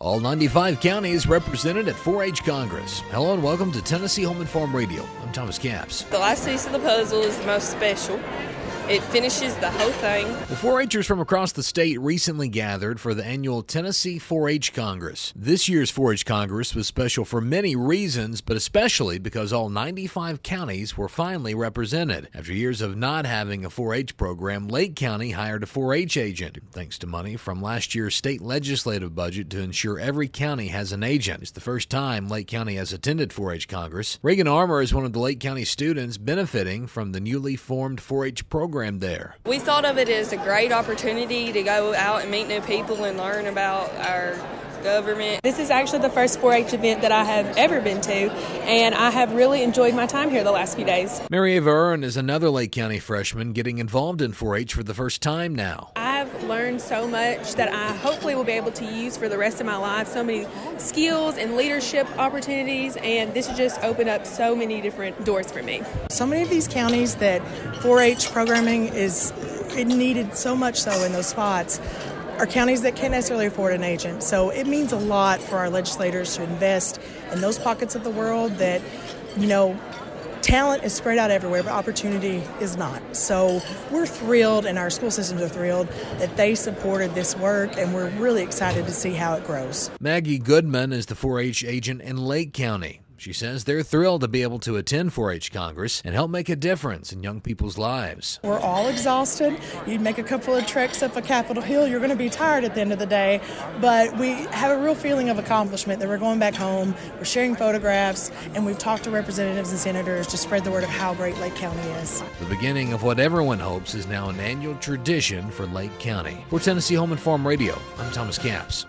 All 95 counties represented at 4 H Congress. Hello and welcome to Tennessee Home and Farm Radio. I'm Thomas Capps. The last piece of the puzzle is the most special. It finishes the whole thing. The 4 Hers from across the state recently gathered for the annual Tennessee 4 H Congress. This year's 4 H Congress was special for many reasons, but especially because all 95 counties were finally represented. After years of not having a 4 H program, Lake County hired a 4 H agent, thanks to money from last year's state legislative budget to ensure every county has an agent. It's the first time Lake County has attended 4 H Congress. Reagan Armour is one of the Lake County students benefiting from the newly formed 4 H program program there. We thought of it as a great opportunity to go out and meet new people and learn about our government. This is actually the first 4 H event that I have ever been to, and I have really enjoyed my time here the last few days. Mary Ava Earn is another Lake County freshman getting involved in 4 H for the first time now. I've learned so much that I hopefully will be able to use for the rest of my life. So many skills and leadership opportunities, and this has just opened up so many different doors for me. So many of these counties that 4 H programming is it needed so much so in those spots are counties that can't necessarily afford an agent. So it means a lot for our legislators to invest in those pockets of the world that, you know, talent is spread out everywhere, but opportunity is not. So we're thrilled, and our school systems are thrilled that they supported this work, and we're really excited to see how it grows. Maggie Goodman is the 4 H agent in Lake County. She says they're thrilled to be able to attend 4 H Congress and help make a difference in young people's lives. We're all exhausted. You'd make a couple of treks up a Capitol Hill, you're going to be tired at the end of the day, but we have a real feeling of accomplishment that we're going back home, we're sharing photographs, and we've talked to representatives and senators to spread the word of how great Lake County is. The beginning of what everyone hopes is now an annual tradition for Lake County. For Tennessee Home and Farm Radio, I'm Thomas Capps.